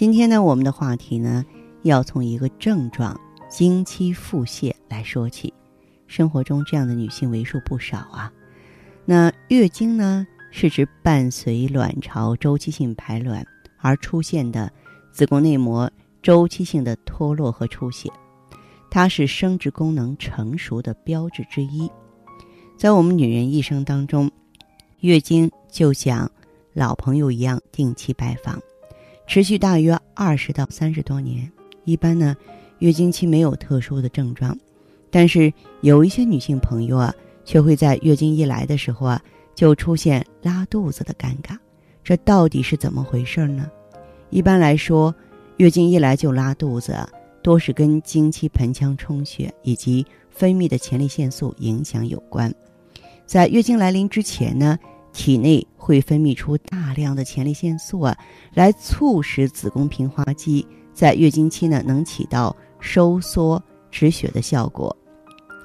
今天呢，我们的话题呢，要从一个症状——经期腹泻来说起。生活中这样的女性为数不少啊。那月经呢，是指伴随卵巢周期性排卵而出现的子宫内膜周期性的脱落和出血，它是生殖功能成熟的标志之一。在我们女人一生当中，月经就像老朋友一样定期拜访。持续大约二十到三十多年，一般呢，月经期没有特殊的症状，但是有一些女性朋友啊，却会在月经一来的时候啊，就出现拉肚子的尴尬，这到底是怎么回事呢？一般来说，月经一来就拉肚子，多是跟经期盆腔充血以及分泌的前列腺素影响有关。在月经来临之前呢。体内会分泌出大量的前列腺素啊，来促使子宫平滑肌在月经期呢能起到收缩止血的效果，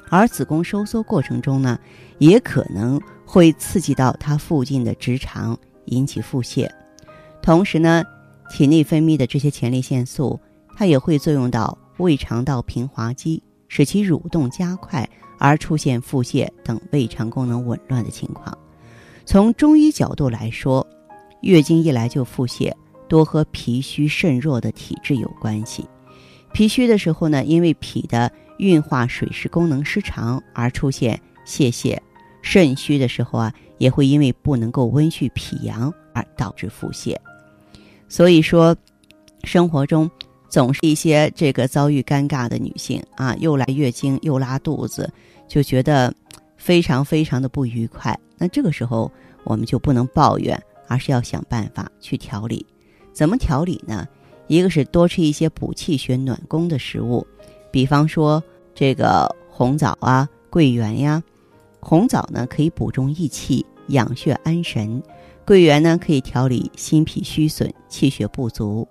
而子宫收缩过程中呢，也可能会刺激到它附近的直肠，引起腹泻。同时呢，体内分泌的这些前列腺素，它也会作用到胃肠道平滑肌，使其蠕动加快，而出现腹泻等胃肠功能紊乱的情况。从中医角度来说，月经一来就腹泻，多和脾虚肾弱的体质有关系。脾虚的时候呢，因为脾的运化水湿功能失常而出现泄泻；肾虚的时候啊，也会因为不能够温煦脾阳而导致腹泻。所以说，生活中总是一些这个遭遇尴尬的女性啊，又来月经又拉肚子，就觉得。非常非常的不愉快，那这个时候我们就不能抱怨，而是要想办法去调理。怎么调理呢？一个是多吃一些补气血暖宫的食物，比方说这个红枣啊、桂圆呀。红枣呢可以补中益气、养血安神；桂圆呢可以调理心脾虚损、气血不足。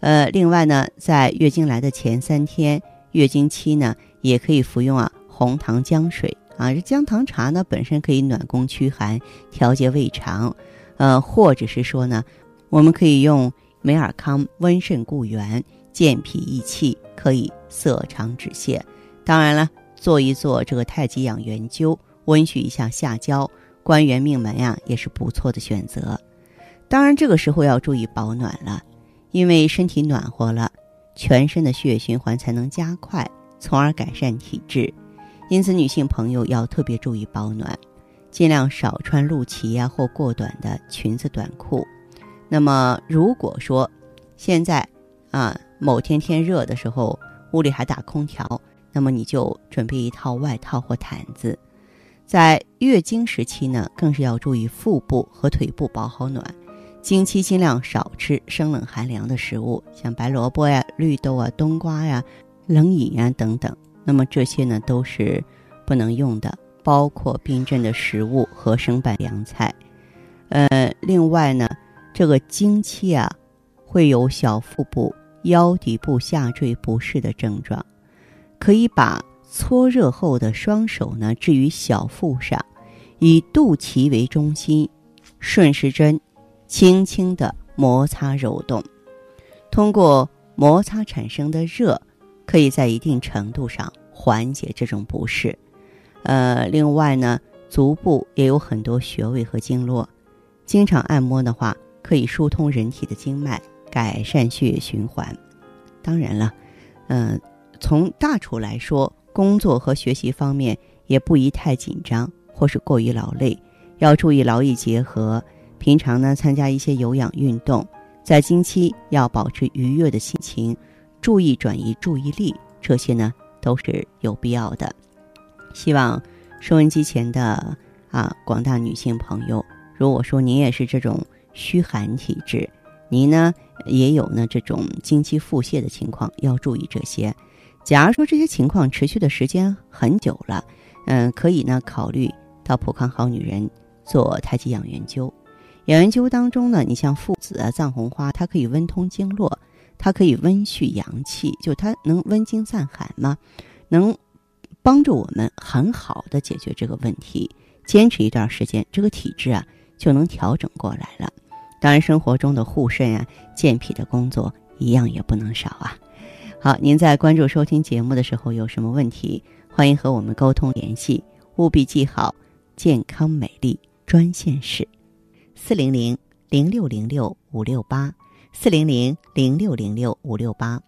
呃，另外呢，在月经来的前三天，月经期呢也可以服用啊红糖姜水。啊，这姜糖茶呢，本身可以暖宫驱寒、调节胃肠，呃，或者是说呢，我们可以用美尔康温肾固元、健脾益气，可以涩肠止泻。当然了，做一做这个太极养元灸，温煦一下下焦、关元、命门呀，也是不错的选择。当然，这个时候要注意保暖了，因为身体暖和了，全身的血液循环才能加快，从而改善体质。因此，女性朋友要特别注意保暖，尽量少穿露脐呀或过短的裙子短裤。那么，如果说现在啊某天天热的时候，屋里还打空调，那么你就准备一套外套或毯子。在月经时期呢，更是要注意腹部和腿部保好暖。经期尽量少吃生冷寒凉的食物，像白萝卜呀、绿豆啊、冬瓜呀、冷饮呀等等。那么这些呢都是不能用的，包括冰镇的食物和生拌凉菜。呃，另外呢，这个经期啊会有小腹部、腰底部下坠不适的症状，可以把搓热后的双手呢置于小腹上，以肚脐为中心，顺时针轻轻的摩擦揉动，通过摩擦产生的热。可以在一定程度上缓解这种不适，呃，另外呢，足部也有很多穴位和经络，经常按摩的话，可以疏通人体的经脉，改善血液循环。当然了，嗯，从大处来说，工作和学习方面也不宜太紧张或是过于劳累，要注意劳逸结合。平常呢，参加一些有氧运动，在经期要保持愉悦的心情。注意转移注意力，这些呢都是有必要的。希望收音机前的啊广大女性朋友，如果说您也是这种虚寒体质，您呢也有呢这种经期腹泻的情况，要注意这些。假如说这些情况持续的时间很久了，嗯，可以呢考虑到普康好女人做太极养元灸。养元灸当中呢，你像附子啊、藏红花，它可以温通经络，它可以温煦阳气，就它能温经散寒嘛，能帮助我们很好的解决这个问题。坚持一段时间，这个体质啊就能调整过来了。当然，生活中的护肾啊、健脾的工作一样也不能少啊。好，您在关注收听节目的时候有什么问题，欢迎和我们沟通联系，务必记好健康美丽专线是四零零零六零六五六八四零零零六零六五六八。